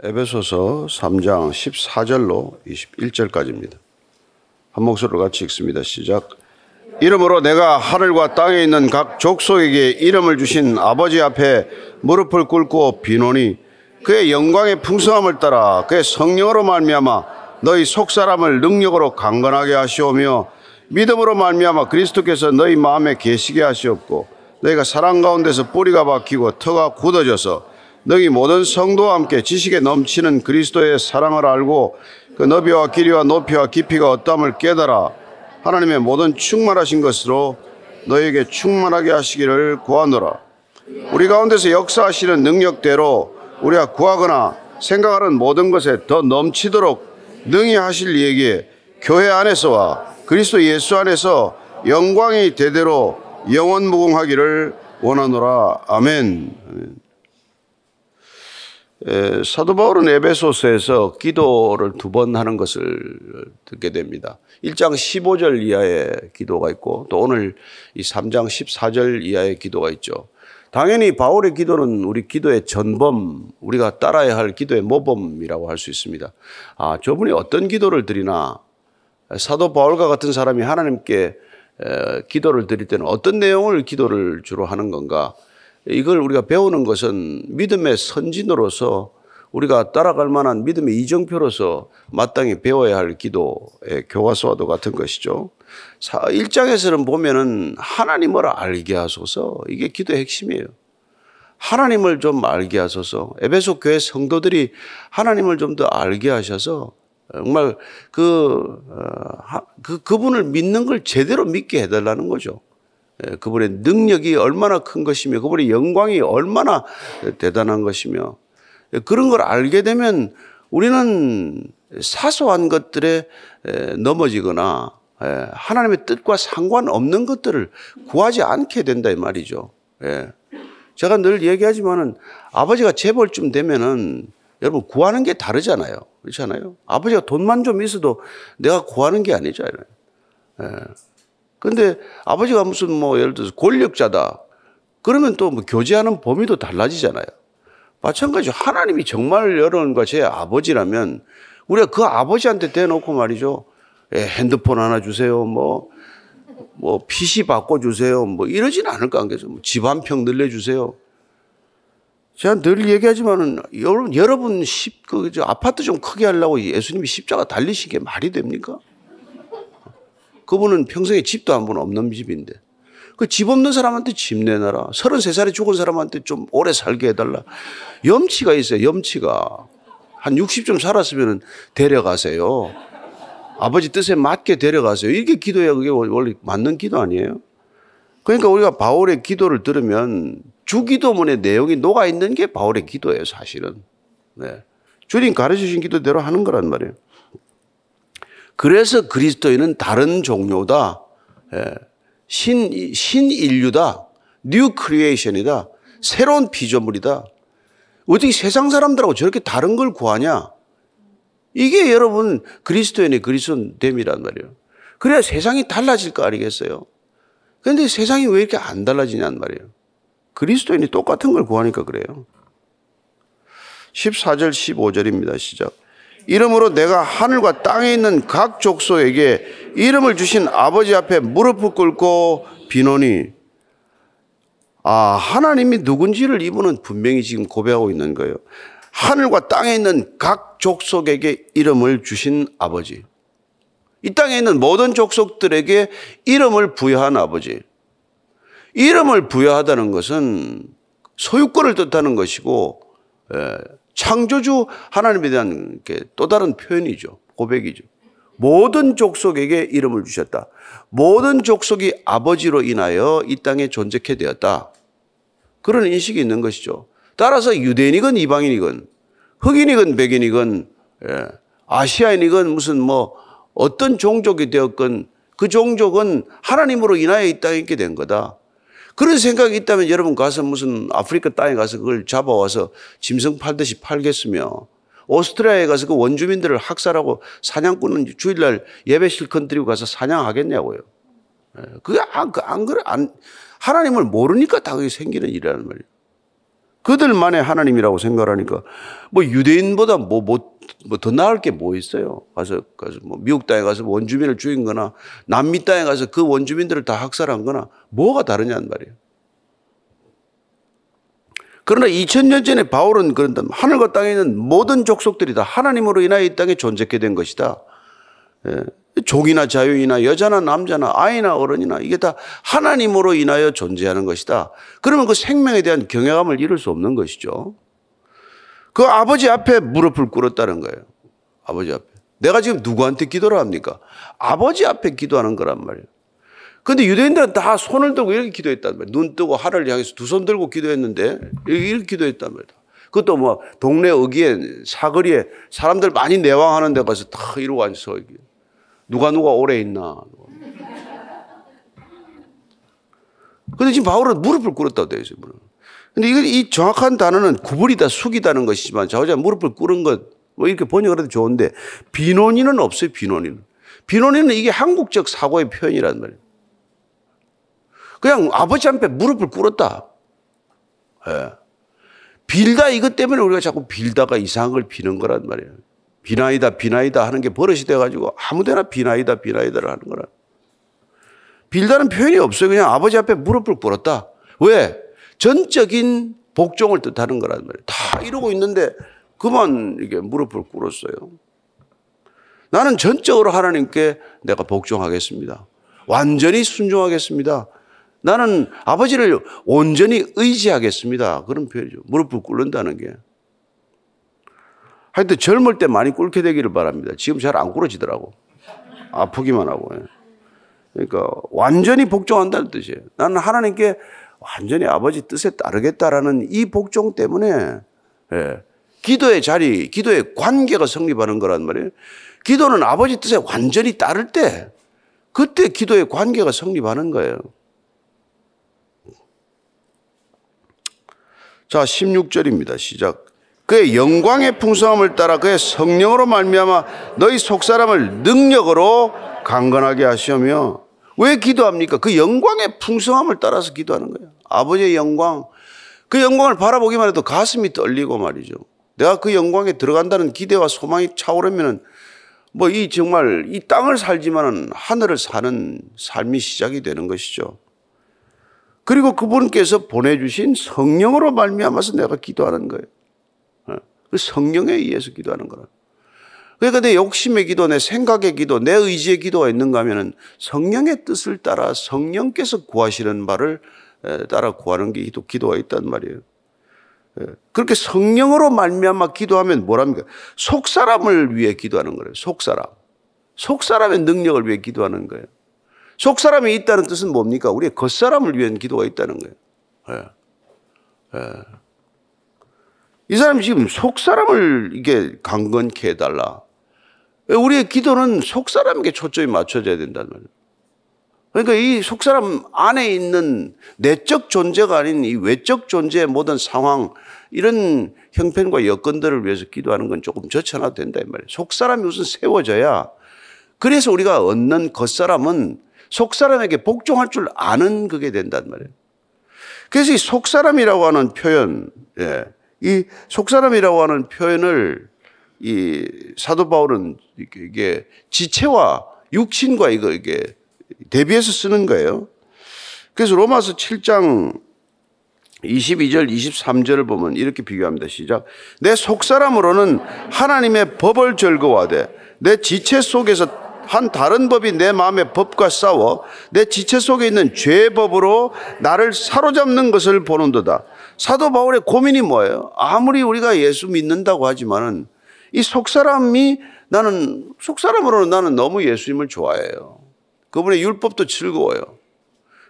에베소서 3장 14절로 21절까지입니다. 한 목소리로 같이 읽습니다. 시작. 이름으로 내가 하늘과 땅에 있는 각 족속에게 이름을 주신 아버지 앞에 무릎을 꿇고 비노니 그의 영광의 풍성함을 따라 그의 성령으로 말미암아 너희 속 사람을 능력으로 강건하게 하시오며 믿음으로 말미암아 그리스도께서 너희 마음에 계시게 하시옵고 너희가 사랑 가운데서 뿌리가 박히고 터가 굳어져서 너희 모든 성도와 함께 지식에 넘치는 그리스도의 사랑을 알고 그 너비와 길이와 높이와 깊이가 어떠함을 깨달아 하나님의 모든 충만하신 것으로 너에게 충만하게 하시기를 구하노라. 우리 가운데서 역사하시는 능력대로 우리가 구하거나 생각하는 모든 것에 더 넘치도록 능히 하실 이에게 교회 안에서와 그리스도 예수 안에서 영광이 대대로 영원 무궁하기를 원하노라. 아멘. 에, 사도 바울은 에베소서에서 기도를 두 번 하는 것을 듣게 됩니다. 1장 15절 이하의 기도가 있고 또 오늘 이 3장 14절 이하의 기도가 있죠. 당연히 바울의 기도는 우리 기도의 전범, 우리가 따라야 할 기도의 모범이라고 할 수 있습니다. 아, 저분이 어떤 기도를 드리나 사도 바울과 같은 사람이 하나님께 기도를 드릴 때는 어떤 내용을 기도를 주로 하는 건가? 이걸 우리가 배우는 것은 믿음의 선진으로서 우리가 따라갈 만한 믿음의 이정표로서 마땅히 배워야 할 기도의 교과서와도 같은 것이죠. 1장에서는 보면은 하나님을 알게 하소서 이게 기도의 핵심이에요. 하나님을 좀 알게 하소서 에베소 교회 성도들이 하나님을 좀 더 알게 하셔서 정말 그, 어, 그, 그분을 믿는 걸 제대로 믿게 해달라는 거죠. 예, 그분의 능력이 얼마나 큰 것이며 그분의 영광이 얼마나 대단한 것이며 예, 그런 걸 알게 되면 우리는 사소한 것들에 넘어지거나 예, 하나님의 뜻과 상관없는 것들을 구하지 않게 된다 이 말이죠. 제가 늘 얘기하지만은 아버지가 재벌쯤 되면은 여러분 구하는 게 다르잖아요. 그렇잖아요. 아버지가 돈만 좀 있어도 내가 구하는 게 아니잖아요. 근데 아버지가 무슨 뭐 예를 들어서 권력자다. 그러면 또 뭐 교제하는 범위도 달라지잖아요. 마찬가지로 하나님이 정말 여러분과 제 아버지라면 우리가 그 아버지한테 대놓고 말이죠. 예, 핸드폰 하나 주세요. 뭐, 뭐, PC 바꿔주세요. 뭐, 이러진 않을 거 아니겠어요. 뭐 집한 평 늘려주세요. 제가 늘 얘기하지만은 여러분, 여러분 십, 그, 저 아파트 좀 크게 하려고 예수님이 십자가 달리시게 말이 됩니까? 그분은 평생에 집도 한 번 없는 집인데. 그 집 없는 사람한테 집 내놔라. 33살에 죽은 사람한테 좀 오래 살게 해달라. 염치가 있어요, 염치가. 한 60좀 살았으면 데려가세요. 아버지 뜻에 맞게 데려가세요. 이게 기도야. 그게 원래 맞는 기도 아니에요? 그러니까 우리가 바울의 기도를 들으면 주기도문의 내용이 녹아 있는 게 바울의 기도예요, 사실은. 네. 주님 가르쳐 주신 기도대로 하는 거란 말이에요. 그래서 그리스도인은 다른 종류다. 예. 신, 신인류다. new creation이다. 새로운 피조물이다. 어떻게 세상 사람들하고 저렇게 다른 걸 구하냐? 이게 여러분 그리스도인의 그리스도됨이란 말이에요. 그래야 세상이 달라질 거 아니겠어요? 그런데 세상이 왜 이렇게 안 달라지냔 말이에요. 그리스도인이 똑같은 걸 구하니까 그래요. 14절 15절입니다. 시작. 이름으로 내가 하늘과 땅에 있는 각 족속에게 이름을 주신 아버지 앞에 무릎을 꿇고 비노니 아 하나님이 누군지를 이분은 분명히 지금 고백하고 있는 거예요. 하늘과 땅에 있는 각 족속에게 이름을 주신 아버지. 이 땅에 있는 모든 족속들에게 이름을 부여한 아버지. 이름을 부여하다는 것은 소유권을 뜻하는 것이고 예, 창조주 하나님에 대한 또 다른 표현이죠. 고백이죠. 모든 족속에게 이름을 주셨다. 모든 족속이 아버지로 인하여 이 땅에 존재케 되었다. 그런 인식이 있는 것이죠. 따라서 유대인이건 이방인이건 흑인이건 백인이건 예, 아시아인이건 무슨 뭐 어떤 종족이 되었건 그 종족은 하나님으로 인하여 이 땅에 있게 된 거다. 그런 생각이 있다면 여러분 가서 무슨 아프리카 땅에 가서 그걸 잡아와서 짐승 팔듯이 팔겠으며 오스트리아에 가서 그 원주민들을 학살하고 사냥꾼은 주일날 예배 실컷 드리고 가서 사냥하겠냐고요. 예, 그게 안, 안 그래. 안, 하나님을 모르니까 다 그게 생기는 일이라는 말이에요. 그들만의 하나님이라고 생각하니까 뭐 유대인보다 뭐, 뭐, 뭐 더 나을 게 뭐 있어요. 가서, 가서 뭐 미국 땅에 가서 원주민을 죽인 거나 남미 땅에 가서 그 원주민들을 다 학살한 거나 뭐가 다르냐는 말이에요. 그러나 2000년 전에 바울은 그런다. 하늘과 땅에 있는 모든 족속들이 다 하나님으로 인하여 이 땅에 존재케 된 것이다. 예. 종이나 자유이나 여자나 남자나 아이나 어른이나 이게 다 하나님으로 인하여 존재하는 것이다. 그러면 그 생명에 대한 경외감을 잃을 수 없는 것이죠. 그 아버지 앞에 무릎을 꿇었다는 거예요. 아버지 앞에. 내가 지금 누구한테 기도를 합니까? 아버지 앞에 기도하는 거란 말이에요. 근데 유대인들은 다 손을 들고 이렇게 기도했단 말이에요. 눈 뜨고 하늘을 향해서 두 손 들고 기도했는데 이렇게 기도했단 말이에요. 그것도 뭐 동네 어귀에 사거리에 사람들 많이 내왕하는 데 가서 다 이러고 앉아서 누가 누가 오래 있나. 근데 지금 바울은 무릎을 꿇었다고 되어 있어요. 근데 이거 이 정확한 단어는 구부리다 숙이다는 것이지만 자오자 무릎을 꿇은 것, 뭐 이렇게 번역을 해도 좋은데 비논이는 없어요, 비논이는. 비논이는 이게 한국적 사고의 표현이란 말이에요. 그냥 아버지 앞에 무릎을 꿇었다. 예. 빌다 이것 때문에 우리가 자꾸 빌다가 이상한 걸 비는 거란 말이에요. 비나이다, 비나이다 하는 게 버릇이 돼가지고 아무데나 비나이다, 비나이다를 하는 거라. 빌다는 표현이 없어요. 그냥 아버지 앞에 무릎을 꿇었다. 왜? 전적인 복종을 뜻하는 거란 말이에요. 다 이러고 있는데 그만 이게 무릎을 꿇었어요. 나는 전적으로 하나님께 내가 복종하겠습니다. 완전히 순종하겠습니다. 나는 아버지를 온전히 의지하겠습니다. 그런 표현이죠. 무릎을 꿇는다는 게. 하여튼 젊을 때 많이 꿇게 되기를 바랍니다. 지금 잘안 꿇어지더라고. 아프기만 하고. 그러니까 완전히 복종한다는 뜻이에요. 나는 하나님께 완전히 아버지 뜻에 따르겠다라는 이 복종 때문에 예, 기도의 자리, 기도의 관계가 성립하는 거란 말이에요. 기도는 아버지 뜻에 완전히 따를 때 그때 기도의 관계가 성립하는 거예요. 자, 16절입니다. 시작. 그의 영광의 풍성함을 따라 그의 성령으로 말미암아 너희 속사람을 능력으로 강건하게 하시며 왜 기도합니까? 그 영광의 풍성함을 따라서 기도하는 거예요. 아버지의 영광. 그 영광을 바라보기만 해도 가슴이 떨리고 말이죠. 내가 그 영광에 들어간다는 기대와 소망이 차오르면은 뭐 이 정말 이 땅을 살지만은 하늘을 사는 삶이 시작이 되는 것이죠. 그리고 그분께서 보내주신 성령으로 말미암아서 내가 기도하는 거예요. 어? 그 성령에 의해서 기도하는 거라. 그러니까 내 욕심의 기도, 내 생각의 기도, 내 의지의 기도가 있는가 하면은 성령의 뜻을 따라 성령께서 구하시는 바를 따라 구하는 게 기도가 있단 말이에요. 그렇게 성령으로 말미암아 기도하면 뭐랍니까? 속 사람을 위해 기도하는 거예요. 속 사람. 속 사람의 능력을 위해 기도하는 거예요. 속 사람이 있다는 뜻은 뭡니까? 우리의 겉 사람을 위한 기도가 있다는 거예요. 예. 예. 이 사람이 지금 속 사람을 이게 강건케 해달라. 우리의 기도는 속 사람에게 초점이 맞춰져야 된다는 말이에요. 그러니까 이 속 사람 안에 있는 내적 존재가 아닌 이 외적 존재의 모든 상황, 이런 형편과 여건들을 위해서 기도하는 건 조금 젖혀놔도 된다, 이 말이에요. 속 사람이 우선 세워져야 그래서 우리가 얻는 겉사람은 속 사람에게 복종할 줄 아는 그게 된단 말이에요. 그래서 이 속 사람이라고 하는 표현, 예, 이 속사람이라고 하는 표현을 이 사도 바울은 이게 지체와 육신과 이거 이게 대비해서 쓰는 거예요. 그래서 로마서 7장 22절, 23절을 보면 이렇게 비교합니다. 시작. 내 속사람으로는 하나님의 법을 즐거워하되 내 지체 속에서 한 다른 법이 내 마음의 법과 싸워 내 지체 속에 있는 죄의 법으로 나를 사로잡는 것을 보는도다. 사도 바울의 고민이 뭐예요? 아무리 우리가 예수 믿는다고 하지만은 이 속사람이 나는 속사람으로는 나는 너무 예수님을 좋아해요. 그분의 율법도 즐거워요.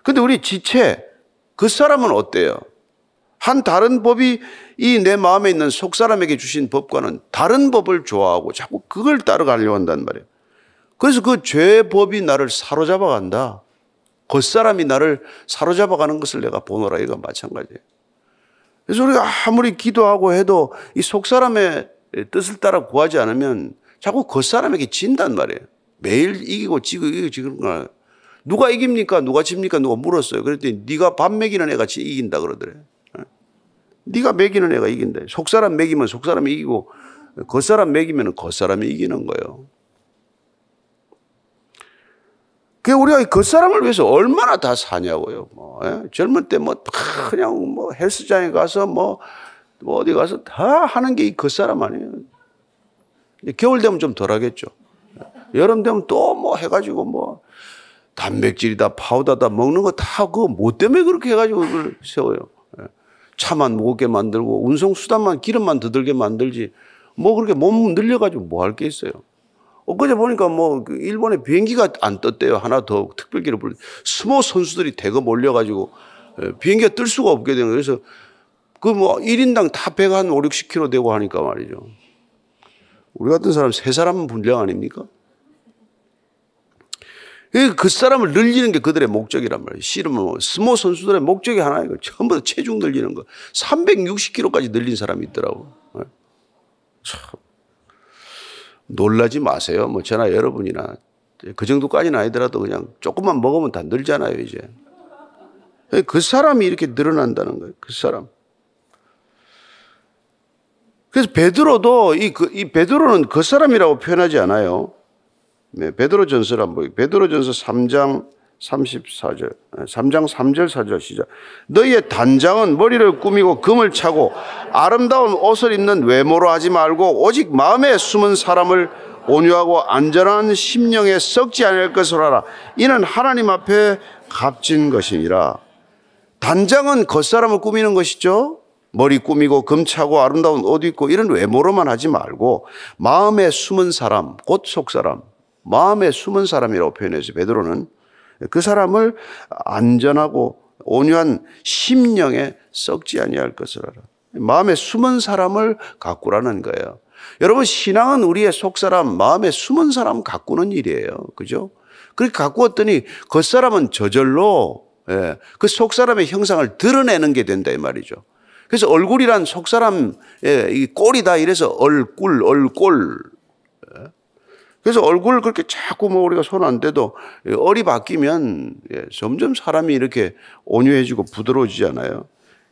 근데 우리 지체 그 사람은 어때요? 한 다른 법이 이 내 마음에 있는 속사람에게 주신 법과는 다른 법을 좋아하고 자꾸 그걸 따라가려고 한단 말이에요. 그래서 그 죄의 법이 나를 사로잡아 간다. 겉사람이 나를 사로잡아 가는 것을 내가 보노라. 이거 마찬가지예요. 그래서 우리가 아무리 기도하고 해도 이 속사람의 뜻을 따라 구하지 않으면 자꾸 겉사람에게 진단 말이에요. 매일 이기고 지고 이기고 지는 거 누가 이깁니까? 누가 집니까? 누가 물었어요. 그랬더니 네가 밥 먹이는 애같이 이긴다 그러더래. 어? 네가 먹이는 애가 이긴다. 속사람 먹이면 속사람이 이기고 겉사람 먹이면 겉사람이 이기는 거예요. 그 우리가 겉사람을 위해서 얼마나 다 사냐고요. 뭐, 예? 젊은 때뭐 그냥 뭐 헬스장에 가서 뭐, 뭐 어디 가서 다 하는 게이 겉사람 아니에요. 겨울 되면 좀 덜 하겠죠. 여름 되면 또 뭐 해가지고 뭐 단백질이다 파우더다 먹는 거 다 그거 뭐 때문에 그렇게 해가지고 그걸 세워요. 예. 차만 무겁게 만들고 운송 수단만 기름만 더 들게 만들지 뭐 그렇게 몸 늘려가지고 뭐 할 게 있어요. 엊그제 보니까 뭐그 일본의 비행기가 안 떴대요. 하나 더 특별기를 불 스모 선수들이 대거 몰려가지고 예, 비행기가 뜰 수가 없게 되는 거예요. 그래서 그 뭐 1인당 다 배가 한 5, 60kg 되고 하니까 말이죠. 우리 같은 사람 세 사람은 분량 아닙니까? 그 사람을 늘리는 게 그들의 목적이란 말이에요. 씨름은 뭐 스모 선수들의 목적이 하나예요. 전부 다 체중 늘리는 거. 360kg까지 늘린 사람이 있더라고. 예. 참. 놀라지 마세요. 뭐 저나 여러분이나 그 정도까지는 아니더라도 그냥 조금만 먹으면 다 늘잖아요, 이제. 그 사람이 이렇게 늘어난다는 거예요. 그 사람. 그래서 베드로도 이, 그, 이 베드로는 그 사람이라고 표현하지 않아요. 네, 베드로 전서를 한번 보요 베드로 전서 3장 34절, 3장 3절 4절 시작. 너희의 단장은 머리를 꾸미고 금을 차고 아름다운 옷을 입는 외모로 하지 말고 오직 마음에 숨은 사람을 온유하고 안전한 심령에 썩지 않을 것을 알아. 이는 하나님 앞에 값진 것이니라. 단장은 겉사람을 꾸미는 것이죠. 머리 꾸미고 금 차고 아름다운 옷 입고 이런 외모로만 하지 말고 마음에 숨은 사람, 곧 속 사람, 마음에 숨은 사람이라고 표현해서 베드로는 그 사람을 안전하고 온유한 심령에 썩지 아니할 것을 알아. 마음에 숨은 사람을 가꾸라는 거예요. 여러분 신앙은 우리의 속사람, 마음에 숨은 사람 가꾸는 일이에요. 그죠? 그렇게 가꾸었더니 겉사람은 저절로 예, 그 속사람의 형상을 드러내는 게 된다 이 말이죠. 그래서 얼굴이란 속사람의 이 꼴이다 이래서 얼굴, 얼꼴 그래서 얼굴을 그렇게 자꾸 뭐 우리가 손 안 대도 얼이 바뀌면 예, 점점 사람이 이렇게 온유해지고 부드러워지잖아요.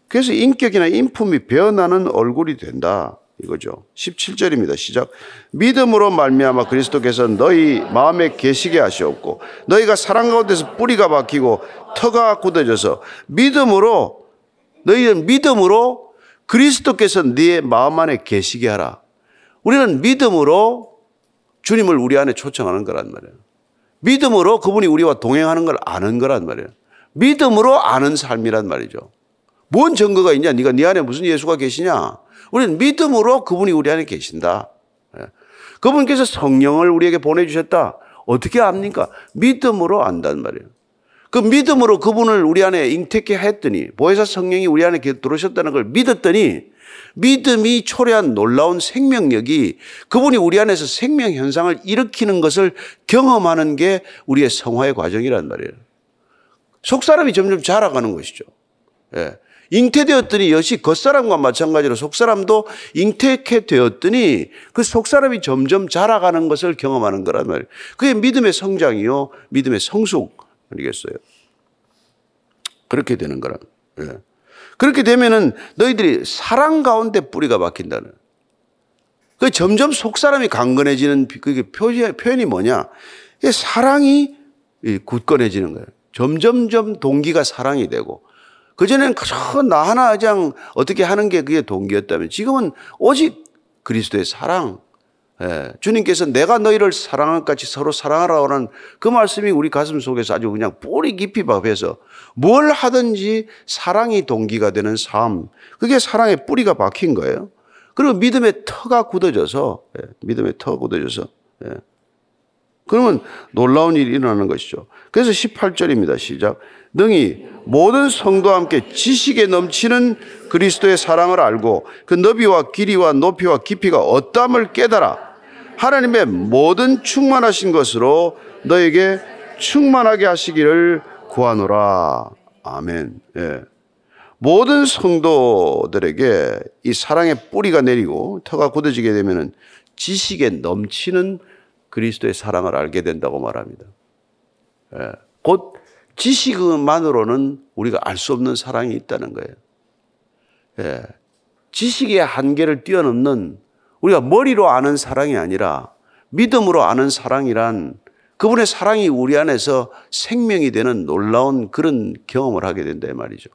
그래서 인격이나 인품이 변하는 얼굴이 된다. 이거죠. 17절입니다. 시작. 믿음으로 말미암아 그리스도께서 너희 마음에 계시게 하시옵고 너희가 사랑 가운데서 뿌리가 박히고 터가 굳어져서 믿음으로 너희는 믿음으로 그리스도께서 네 마음 안에 계시게 하라. 우리는 믿음으로 주님을 우리 안에 초청하는 거란 말이에요. 믿음으로 그분이 우리와 동행하는 걸 아는 거란 말이에요. 믿음으로 아는 삶이란 말이죠. 뭔 증거가 있냐? 네가 네 안에 무슨 예수가 계시냐? 우리는 믿음으로 그분이 우리 안에 계신다. 예. 그분께서 성령을 우리에게 보내주셨다. 어떻게 압니까? 믿음으로 안단 말이에요. 그 믿음으로 그분을 우리 안에 잉태케 했더니 보혜사 성령이 우리 안에 들어오셨다는 걸 믿었더니 믿음이 초래한 놀라운 생명력이 그분이 우리 안에서 생명 현상을 일으키는 것을 경험하는 게 우리의 성화의 과정이란 말이에요. 속 사람이 점점 자라가는 것이죠. 예. 잉태되었더니 역시 겉사람과 마찬가지로 속사람도 잉태케 되었더니 그 속사람이 점점 자라가는 것을 경험하는 거란 말이에요. 그게 믿음의 성장이요. 믿음의 성숙 아니겠어요? 그렇게 되는 거란. 예. 그렇게 되면은 너희들이 사랑 가운데 뿌리가 박힌다는. 그 점점 속 사람이 강건해지는 그게 표현이 뭐냐? 사랑이 굳건해지는 거예요. 점점점 동기가 사랑이 되고 그전에는 그저 나 하나 그냥 어떻게 하는 게 그게 동기였다면 지금은 오직 그리스도의 사랑, 예, 주님께서 내가 너희를 사랑할 같이 서로 사랑하라는 그 말씀이 우리 가슴 속에서 아주 그냥 뿌리 깊이 박혀서 뭘 하든지 사랑이 동기가 되는 삶. 그게 사랑의 뿌리가 박힌 거예요. 그리고 믿음의 터가 굳어져서, 예, 믿음의 터가 굳어져서, 예. 그러면 놀라운 일이 일어나는 것이죠. 그래서 18절입니다. 시작. 능히 모든 성도와 함께 지식에 넘치는 그리스도의 사랑을 알고 그 너비와 길이와 높이와 깊이가 어떠함을 깨달아 하나님의 모든 충만하신 것으로 너에게 충만하게 하시기를 구하노라. 아멘. 예. 모든 성도들에게 이 사랑의 뿌리가 내리고 터가 굳어지게 되면 지식에 넘치는 그리스도의 사랑을 알게 된다고 말합니다. 예. 곧 지식만으로는 우리가 알 수 없는 사랑이 있다는 거예요. 예. 지식의 한계를 뛰어넘는 우리가 머리로 아는 사랑이 아니라 믿음으로 아는 사랑이란 그분의 사랑이 우리 안에서 생명이 되는 놀라운 그런 경험을 하게 된다 말이죠.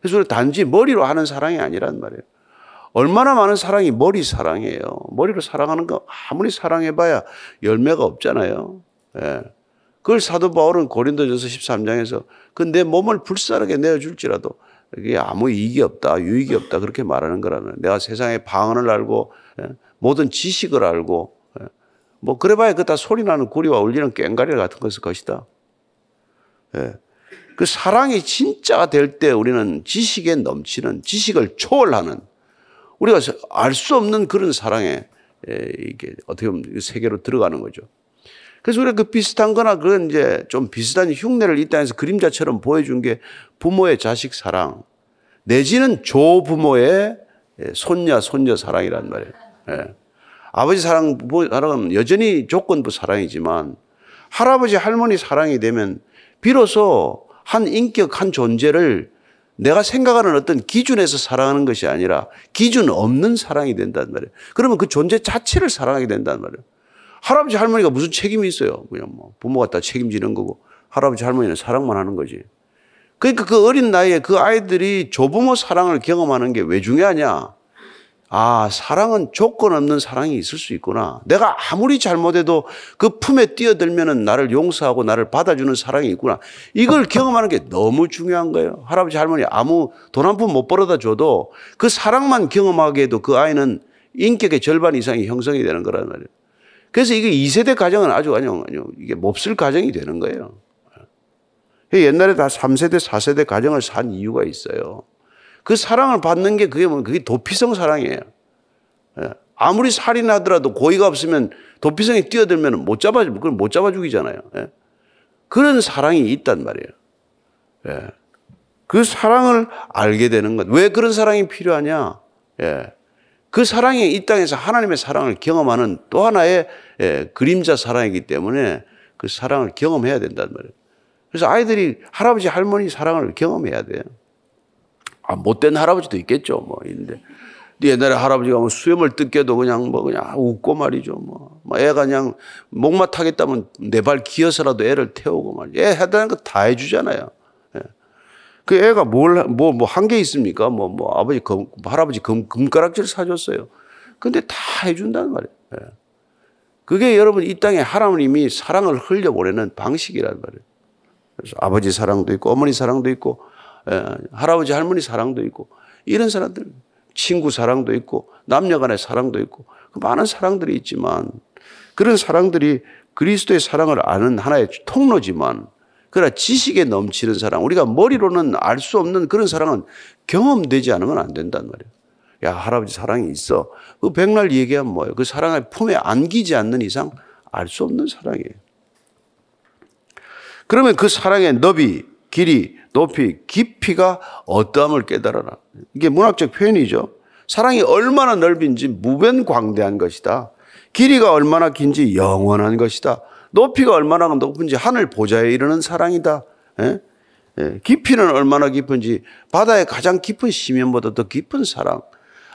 그래서 단지 머리로 하는 사랑이 아니란 말이에요. 얼마나 많은 사랑이 머리 사랑이에요. 머리로 사랑하는 거 아무리 사랑해봐야 열매가 없잖아요. 예. 그걸 사도 바울은 고린도전서 13장에서 그 내 몸을 불사르게 내어줄지라도 이게 아무 이익이 없다, 유익이 없다 그렇게 말하는 거라면 내가 세상의 방언을 알고 예. 모든 지식을 알고 예. 뭐 그래봐야 그 다 소리나는 구리와 울리는 꽹가리 같은 것일 것이다. 예. 그 사랑이 진짜가 될 때 우리는 지식에 넘치는 지식을 초월하는 우리가 알 수 없는 그런 사랑에 이게 어떻게 보면 세계로 들어가는 거죠. 그래서 우리가 그 비슷한 거나 그런 이제 좀 비슷한 흉내를 이 땅에서 그림자처럼 보여준 게 부모의 자식 사랑, 내지는 조부모의 손녀, 손녀 사랑이란 말이에요. 예. 아버지 사랑, 사랑은 여전히 조건부 사랑이지만 할아버지, 할머니 사랑이 되면 비로소 한 인격, 한 존재를 내가 생각하는 어떤 기준에서 사랑하는 것이 아니라 기준 없는 사랑이 된단 말이에요. 그러면 그 존재 자체를 사랑하게 된단 말이에요. 할아버지 할머니가 무슨 책임이 있어요? 그냥 뭐 부모가 다 책임지는 거고 할아버지 할머니는 사랑만 하는 거지. 그러니까 그 어린 나이에 그 아이들이 조부모 사랑을 경험하는 게 왜 중요하냐? 아, 사랑은 조건 없는 사랑이 있을 수 있구나. 내가 아무리 잘못해도 그 품에 뛰어들면은 나를 용서하고 나를 받아주는 사랑이 있구나. 이걸 경험하는 게 너무 중요한 거예요. 할아버지, 할머니 아무 돈 한 푼 못 벌어다 줘도 그 사랑만 경험하게 해도 그 아이는 인격의 절반 이상이 형성이 되는 거란 말이에요. 그래서 이게 2세대 가정은 아주 그냥 이게 몹쓸 가정이 되는 거예요. 옛날에 다 3세대, 4세대 가정을 산 이유가 있어요. 그 사랑을 받는 게 그게 뭐 그게 도피성 사랑이에요. 예. 아무리 살인하더라도 고의가 없으면 도피성에 뛰어들면 못 잡아 그걸 못 잡아 죽이잖아요. 예. 그런 사랑이 있단 말이에요. 예. 그 사랑을 알게 되는 것. 왜 그런 사랑이 필요하냐? 그 사랑이 이 땅에서 하나님의 사랑을 경험하는 또 하나의 그림자 사랑이기 때문에 그 사랑을 경험해야 된단 말이에요. 그래서 아이들이 할아버지 할머니 사랑을 경험해야 돼요. 아, 못된 할아버지도 있겠죠. 뭐, 있는데. 옛날에 할아버지가 뭐 수염을 뜯겨도 그냥 뭐 그냥 웃고 말이죠. 뭐. 뭐 애가 그냥 목마 타겠다면 내 발 기어서라도 애를 태우고 말이죠. 애 해다는 거 다 해주잖아요. 예. 그 애가 뭘, 뭐, 뭐 한 게 있습니까? 뭐, 뭐 아버지 금, 할아버지 금, 금가락질 사줬어요. 근데 다 해준다는 말이에요. 예. 그게 여러분 이 땅에 하나님이 사랑을 흘려보내는 방식이란 말이에요. 그래서 아버지 사랑도 있고 어머니 사랑도 있고 예, 할아버지 할머니 사랑도 있고 이런 사람들 친구 사랑도 있고 남녀 간의 사랑도 있고 그 많은 사랑들이 있지만 그런 사랑들이 그리스도의 사랑을 아는 하나의 통로지만 그러나 지식에 넘치는 사랑 우리가 머리로는 알 수 없는 그런 사랑은 경험되지 않으면 안 된단 말이에요. 야 할아버지 사랑이 있어. 그 백날 얘기하면 뭐예요? 그 사랑을 품에 안기지 않는 이상 알 수 없는 사랑이에요. 그러면 그 사랑의 너비, 길이, 높이, 깊이가 어떠함을 깨달아라. 이게 문학적 표현이죠. 사랑이 얼마나 넓은지 무변광대한 것이다. 길이가 얼마나 긴지 영원한 것이다. 높이가 얼마나 높은지 하늘 보좌에 이르는 사랑이다. 예? 예. 깊이는 얼마나 깊은지 바다의 가장 깊은 심연보다 더 깊은 사랑.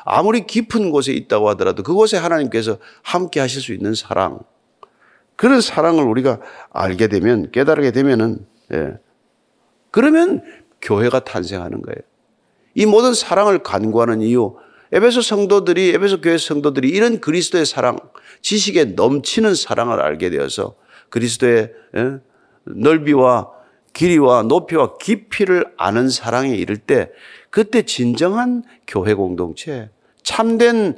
아무리 깊은 곳에 있다고 하더라도 그곳에 하나님께서 함께 하실 수 있는 사랑. 그런 사랑을 우리가 알게 되면 깨달게 되면은 예. 그러면 교회가 탄생하는 거예요. 이 모든 사랑을 간구하는 이유, 에베소 성도들이, 에베소 교회 성도들이 이런 그리스도의 사랑, 지식에 넘치는 사랑을 알게 되어서 그리스도의 예, 넓이와 길이와 높이와 깊이를 아는 사랑에 이를 때 그때 진정한 교회 공동체, 참된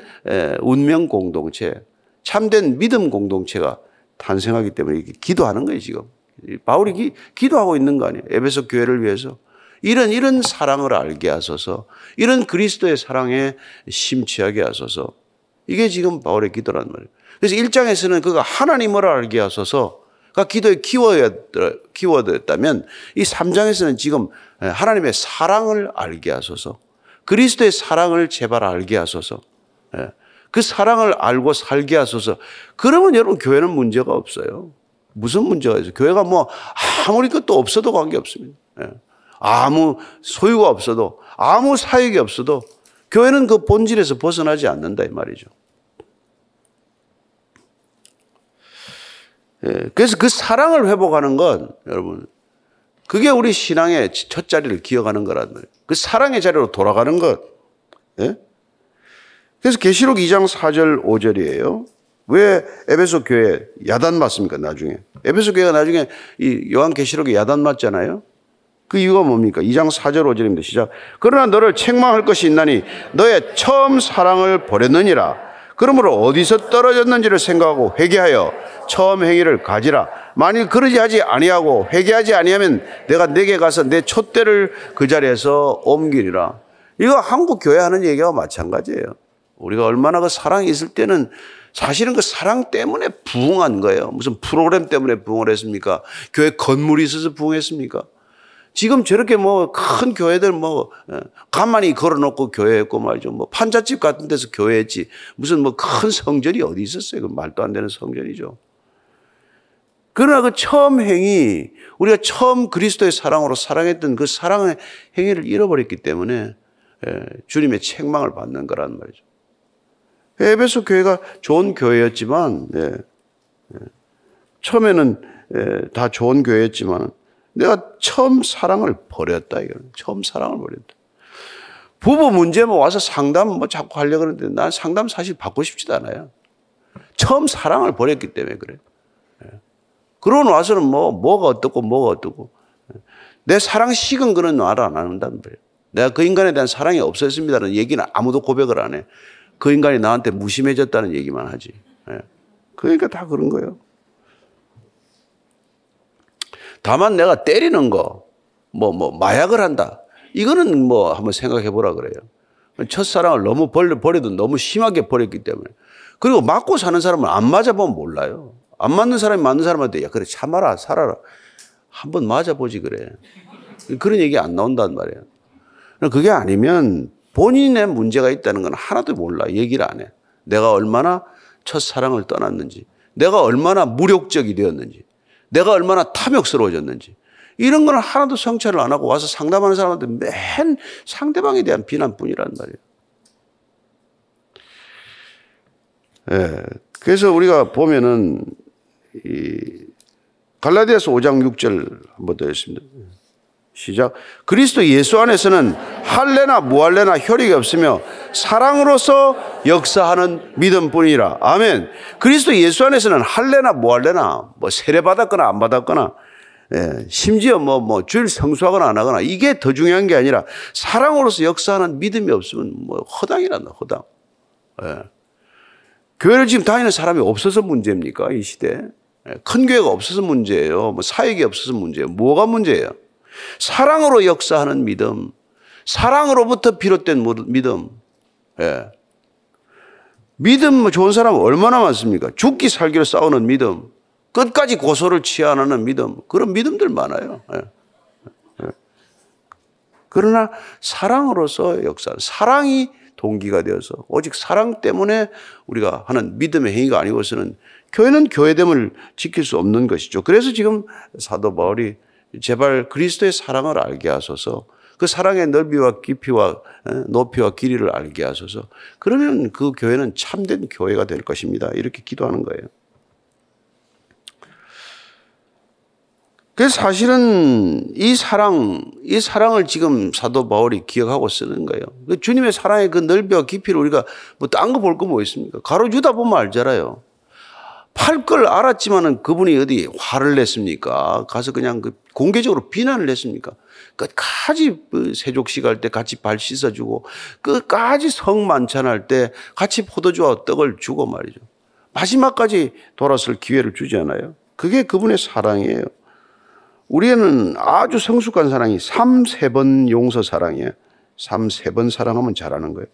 운명 공동체, 참된 믿음 공동체가 탄생하기 때문에 기도하는 거예요, 지금. 바울이 기, 기도하고 있는 거 아니에요. 에베소 교회를 위해서. 이런, 이런 사랑을 알게 하소서. 이런 그리스도의 사랑에 심취하게 하소서. 이게 지금 바울의 기도란 말이에요. 그래서 1장에서는 그가 하나님을 알게 하소서 가 기도의 키워드였다면 이 3장에서는 지금 하나님의 사랑을 알게 하소서. 그리스도의 사랑을 제발 알게 하소서. 예. 그 사랑을 알고 살게 하소서. 그러면 여러분 교회는 문제가 없어요. 무슨 문제가 있어요? 교회가 뭐 아무리 것도 없어도 관계 없습니다. 예. 아무 소유가 없어도 아무 사역이 없어도 교회는 그 본질에서 벗어나지 않는다 이 말이죠. 그래서 그 사랑을 회복하는 건 여러분 그게 우리 신앙의 첫 자리를 기억하는 거란 말이에요. 그 사랑의 자리로 돌아가는 것. 예? 그래서 계시록 2장 4절 5절이에요. 왜 에베소 교회 야단 맞습니까? 나중에 에베소 교회가 나중에 이 요한 계시록에 야단 맞잖아요. 그 이유가 뭡니까? 2장 4절 5절입니다. 시작. 그러나 너를 책망할 것이 있나니 너의 처음 사랑을 버렸느니라. 그러므로 어디서 떨어졌는지를 생각하고 회개하여 처음 행위를 가지라. 만일 그러지 하지 아니하고 회개하지 아니하면 내가 내게 가서 내 촛대를 그 자리에서 옮기리라. 이거 한국 교회 하는 얘기와 마찬가지예요. 우리가 얼마나 그 사랑이 있을 때는 사실은 그 사랑 때문에 부흥한 거예요. 무슨 프로그램 때문에 부흥을 했습니까? 교회 건물이 있어서 부흥했습니까? 지금 저렇게 뭐 큰 교회들 뭐 예, 가만히 걸어놓고 교회했고 말이죠. 뭐 판잣집 같은 데서 교회했지. 무슨 뭐 큰 성전이 어디 있었어요? 그 말도 안 되는 성전이죠. 그러나 그 처음 행위, 우리가 처음 그리스도의 사랑으로 사랑했던 그 사랑의 행위를 잃어버렸기 때문에 예, 주님의 책망을 받는 거란 말이죠. 에베소 교회가 좋은 교회였지만, 예, 예, 처음에는 예, 다 좋은 교회였지만, 내가 처음 사랑을 버렸다, 이거는. 처음 사랑을 버렸다. 부부 문제 뭐 와서 상담 뭐 자꾸 하려고 그러는데 난 상담 사실 받고 싶지도 않아요. 처음 사랑을 버렸기 때문에 그래. 그러고 나서는 뭐, 뭐가 어떻고 뭐가 어떻고. 내 사랑 식은 거는 말을 안 한단 말이에요. 내가 그 인간에 대한 사랑이 없었습니다는 얘기는 아무도 고백을 안 해. 그 인간이 나한테 무심해졌다는 얘기만 하지. 그러니까 다 그런 거예요. 다만 내가 때리는 거, 뭐, 뭐, 마약을 한다. 이거는 뭐 한번 생각해 보라 그래요. 첫사랑을 너무 버려, 버려도 너무 심하게 버렸기 때문에. 그리고 맞고 사는 사람은 안 맞아보면 몰라요. 안 맞는 사람이 맞는 사람한테 야, 그래, 참아라, 살아라. 한 번 맞아보지 그래. 그런 얘기 안 나온단 말이에요. 그게 아니면 본인의 문제가 있다는 건 하나도 몰라. 얘기를 안 해. 내가 얼마나 첫 사랑을 떠났는지, 내가 얼마나 무력적이 되었는지, 내가 얼마나 탐욕스러워졌는지, 이런 거는 하나도 성찰을 안 하고 와서 상담하는 사람한테 맨 상대방에 대한 비난뿐이란 말이에요. 예. 그래서 우리가 보면은 이 갈라디아서 5장 6절 한번 더 했습니다. 시작. 그리스도 예수 안에서는 할례나 무할례나 혈육이 없으며 사랑으로서 역사하는 믿음뿐이라. 아멘. 그리스도 예수 안에서는 할례나 무할례나 뭐 세례 받았거나 안 받았거나 예, 심지어 뭐, 뭐, 주일 성수하거나 안 하거나 이게 더 중요한 게 아니라 사랑으로서 역사하는 믿음이 없으면 뭐 허당이란다, 허당. 예. 교회를 지금 다니는 사람이 없어서 문제입니까? 이 시대. 예, 큰 교회가 없어서 문제예요. 뭐 사역이 없어서 문제예요. 뭐가 문제예요? 사랑으로 역사하는 믿음, 사랑으로부터 비롯된 믿음. 예. 믿음 뭐 좋은 사람 얼마나 많습니까? 죽기 살기로 싸우는 믿음, 끝까지 고소를 취하는 믿음, 그런 믿음들 많아요. 예. 예. 그러나 사랑으로서 역사, 사랑이 동기가 되어서 오직 사랑 때문에 우리가 하는 믿음의 행위가 아니고서는 교회는 교회됨을 지킬 수 없는 것이죠. 그래서 지금 사도 바울이 제발 그리스도의 사랑을 알게 하소서 그 사랑의 넓이와 깊이와 높이와 길이를 알게 하소서 그러면 그 교회는 참된 교회가 될 것입니다. 이렇게 기도하는 거예요. 그래서 사실은 이 사랑, 이 사랑을 지금 사도 바울이 기억하고 쓰는 거예요. 그 주님의 사랑의 그 넓이와 깊이를 우리가 뭐 딴 거 볼 거 뭐 있습니까? 가로 주다 보면 알잖아요. 팔 걸 알았지만은 그분이 어디 화를 냈습니까? 가서 그냥 그 공개적으로 비난을 했습니까? 끝까지 그 세족식 할 때 같이 발 씻어주고 끝까지 성 만찬할 때 같이 포도주와 떡을 주고 말이죠. 마지막까지 돌아설 기회를 주지 않아요. 그게 그분의 사랑이에요. 우리는 아주 성숙한 사랑이 3, 3번 용서 사랑이에요. 3, 3번 사랑하면 잘하는 거예요.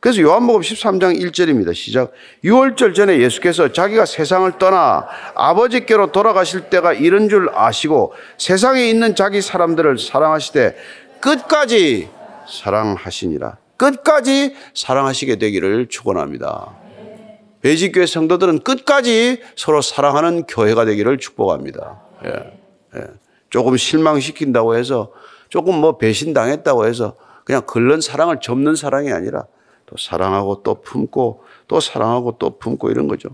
그래서 요한복음 13장 1절입니다. 시작. 6월절 전에 예수께서 자기가 세상을 떠나 아버지께로 돌아가실 때가 이른 줄 아시고 세상에 있는 자기 사람들을 사랑하시되 끝까지 사랑하시니라. 끝까지 사랑하시게 되기를 축원합니다. 배직교회 성도들은 끝까지 서로 사랑하는 교회가 되기를 축복합니다. 예, 예. 조금 실망시킨다고 해서 조금 뭐 배신당했다고 해서 그냥 걸른 사랑을 접는 사랑이 아니라 또 사랑하고 또 품고 또 사랑하고 또 품고 이런 거죠.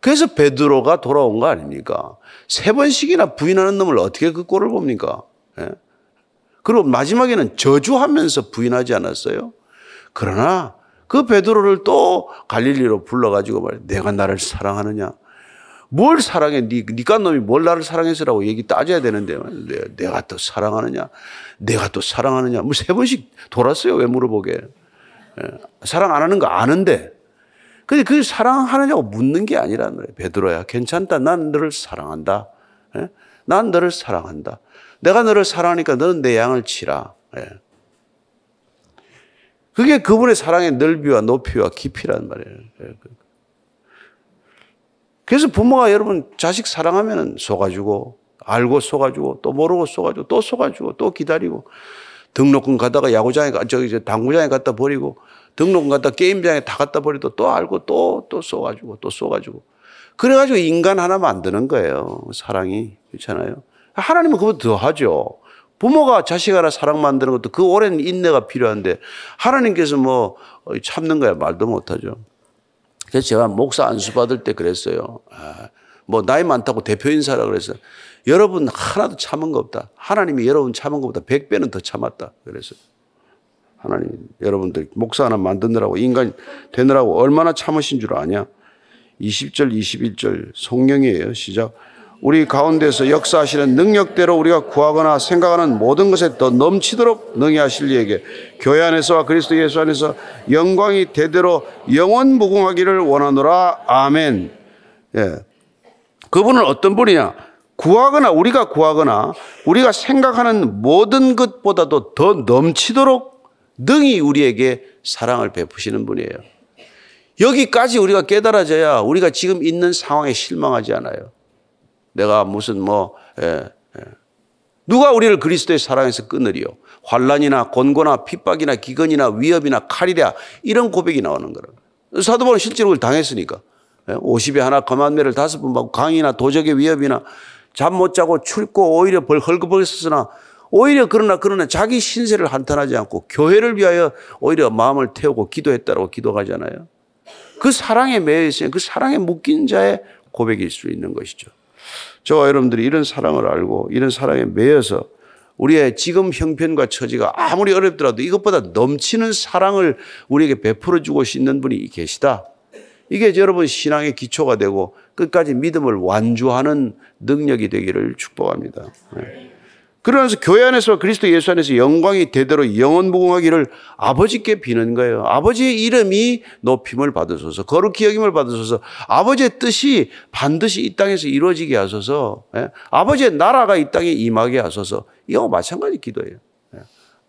그래서 베드로가 돌아온 거 아닙니까? 세 번씩이나 부인하는 놈을 어떻게 그 꼴을 봅니까? 예? 그리고 마지막에는 저주하면서 부인하지 않았어요? 그러나 그 베드로를 또 갈릴리로 불러가지고 말 내가 나를 사랑하느냐? 뭘 사랑해? 니, 니까 놈이 뭘 나를 사랑해서라고 얘기 따져야 되는데 내가 또 사랑하느냐? 내가 또 사랑하느냐? 뭐 세 번씩 돌았어요. 왜 물어보게? 예. 사랑 안 하는 거 아는데. 근데 그 사랑하느냐고 묻는 게 아니라는 거예요. 베드로야, 괜찮다. 난 너를 사랑한다. 예? 난 너를 사랑한다. 내가 너를 사랑하니까 너는 내 양을 치라. 예. 그게 그분의 사랑의 넓이와 높이와 깊이란 말이에요. 예. 그래서 부모가 여러분 자식 사랑하면 속아주고 알고 속아주고 또 모르고 속아주고 또 속아주고 또 기다리고 등록금 가다가 야구장에 가 저기 저 당구장에 갖다 버리고 등록금 갖다 게임장에 다 갖다 버리고 또 알고 또 또 쏘가지고 또 쏘가지고. 그래가지고 인간 하나 만드는 거예요. 사랑이. 그렇잖아요? 하나님은 그보다 더 하죠. 부모가 자식 하나 사랑 만드는 것도 그 오랜 인내가 필요한데 하나님께서 뭐 참는 거야 말도 못하죠. 그래서 제가 목사 안수 받을 때 그랬어요. 아, 뭐 나이 많다고 대표 인사라 그랬어요 여러분 하나도 참은 거 없다 하나님이 여러분 참은 것보다 백 배는 더 참았다 그랬어요 하나님 여러분들 목사 하나 만드느라고 인간 되느라고 얼마나 참으신 줄 아냐? 20절 21절 성령이에요. 시작. 우리 가운데서 역사하시는 능력대로 우리가 구하거나 생각하는 모든 것에 더 넘치도록 능히 하실 이에게 교회 안에서와 그리스도 예수 안에서 영광이 대대로 영원 무궁하기를 원하노라. 아멘. 예. 그분은 어떤 분이냐? 구하거나 우리가 구하거나 우리가 생각하는 모든 것보다도 더 넘치도록 능히 우리에게 사랑을 베푸시는 분이에요. 여기까지 우리가 깨달아져야 우리가 지금 있는 상황에 실망하지 않아요. 내가 무슨 뭐 예, 예. 누가 우리를 그리스도의 사랑에서 끊으리요? 환란이나 곤고나 핍박이나 기근이나 위협이나 칼이랴 이런 고백이 나오는 거라. 사도 바울은 실제로 당했으니까. 50에 하나 거만매를 다섯 번 받고 강이나 도적의 위협이나 잠 못 자고 춥고 오히려 벌 헐거벌었으나 오히려 그러나 그러나 자기 신세를 한탄하지 않고 교회를 위하여 오히려 마음을 태우고 기도했다고 기도하잖아요. 그 사랑에 매여 있으면 그 사랑에 묶인 자의 고백일 수 있는 것이죠. 저와 여러분들이 이런 사랑을 알고 이런 사랑에 매여서 우리의 지금 형편과 처지가 아무리 어렵더라도 이것보다 넘치는 사랑을 우리에게 베풀어 주고 있는 분이 계시다. 이게 여러분 신앙의 기초가 되고 끝까지 믿음을 완주하는 능력이 되기를 축복합니다. 네. 그러면서 교회 안에서 그리스도 예수 안에서 영광이 대대로 영원 무궁하기를 아버지께 비는 거예요. 아버지의 이름이 높임을 받으소서, 거룩히 여김을 받으소서, 아버지의 뜻이 반드시 이 땅에서 이루어지게 하소서, 예? 아버지의 나라가 이 땅에 임하게 하소서. 이거 마찬가지 기도예요.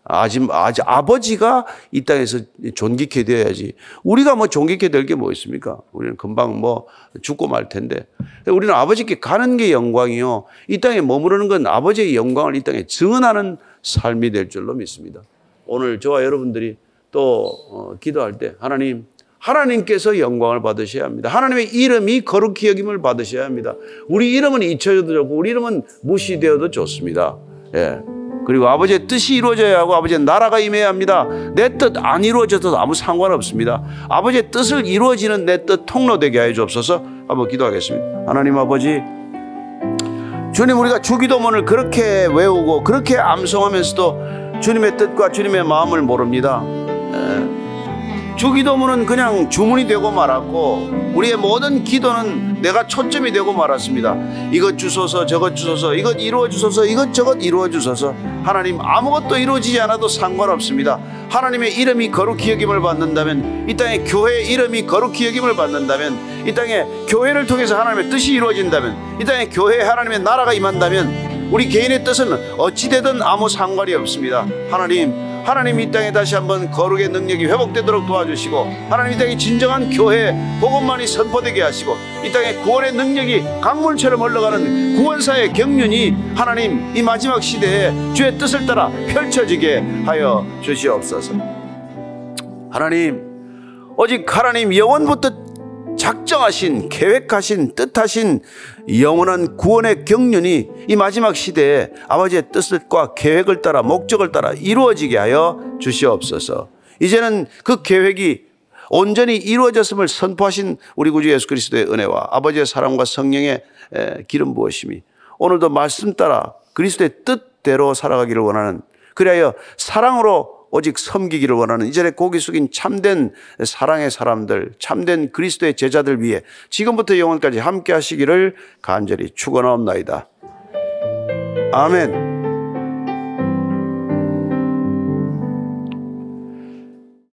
아지, 아지, 아버지가 이 땅에서 존귀케 되어야지. 우리가 뭐 존귀케 될 게 뭐 있습니까? 우리는 금방 뭐 죽고 말 텐데. 우리는 아버지께 가는 게 영광이요. 이 땅에 머무르는 건 아버지의 영광을 이 땅에 증언하는 삶이 될 줄로 믿습니다. 오늘 저와 여러분들이 또 어, 기도할 때 하나님, 하나님께서 영광을 받으셔야 합니다. 하나님의 이름이 거룩히 여김을 받으셔야 합니다. 우리 이름은 잊혀져도 좋고 우리 이름은 무시되어도 좋습니다. 예. 그리고 아버지의 뜻이 이루어져야 하고 아버지의 나라가 임해야 합니다. 내 뜻 안 이루어져도 아무 상관없습니다. 아버지의 뜻을 이루어지는 내 뜻 통로되게 하여 주옵소서 한번 기도하겠습니다. 하나님 아버지 주님 우리가 주기도문을 그렇게 외우고 그렇게 암송하면서도 주님의 뜻과 주님의 마음을 모릅니다. 주기도문은 그냥 주문이 되고 말았고 우리의 모든 기도는 내가 초점이 되고 말았습니다. 이것 주소서 저것 주소서 이것 이루어 주소서 이것 저것 이루어 주소서 하나님 아무것도 이루어지지 않아도 상관없습니다. 하나님의 이름이 거룩히 여김을 받는다면 이 땅에 교회의 이름이 거룩히 여김을 받는다면 이 땅에 교회를 통해서 하나님의 뜻이 이루어진다면 이 땅에 교회에 하나님의 나라가 임한다면 우리 개인의 뜻은 어찌되든 아무 상관이 없습니다. 하나님 하나님 이 땅에 다시 한번 거룩의 능력이 회복되도록 도와주시고 하나님 이 땅에 진정한 교회 복음만이 선포되게 하시고 이 땅에 구원의 능력이 강물처럼 흘러가는 구원사의 경륜이 하나님 이 마지막 시대에 주의 뜻을 따라 펼쳐지게 하여 주시옵소서. 하나님 오직 하나님 영원부터 작정하신 계획하신 뜻하신 영원한 구원의 경륜이 이 마지막 시대에 아버지의 뜻과 계획을 따라 목적을 따라 이루어지게 하여 주시옵소서. 이제는 그 계획이 온전히 이루어졌음을 선포하신 우리 구주 예수 그리스도의 은혜와 아버지의 사랑과 성령의 에, 기름 부으심이 오늘도 말씀 따라 그리스도의 뜻대로 살아가기를 원하는 그리하여 사랑으로 오직 섬기기를 원하는 이전에 고기 숙인 참된 사랑의 사람들, 참된 그리스도의 제자들 위해 지금부터 영원까지 함께 하시기를 간절히 축원하옵나이다. 아멘.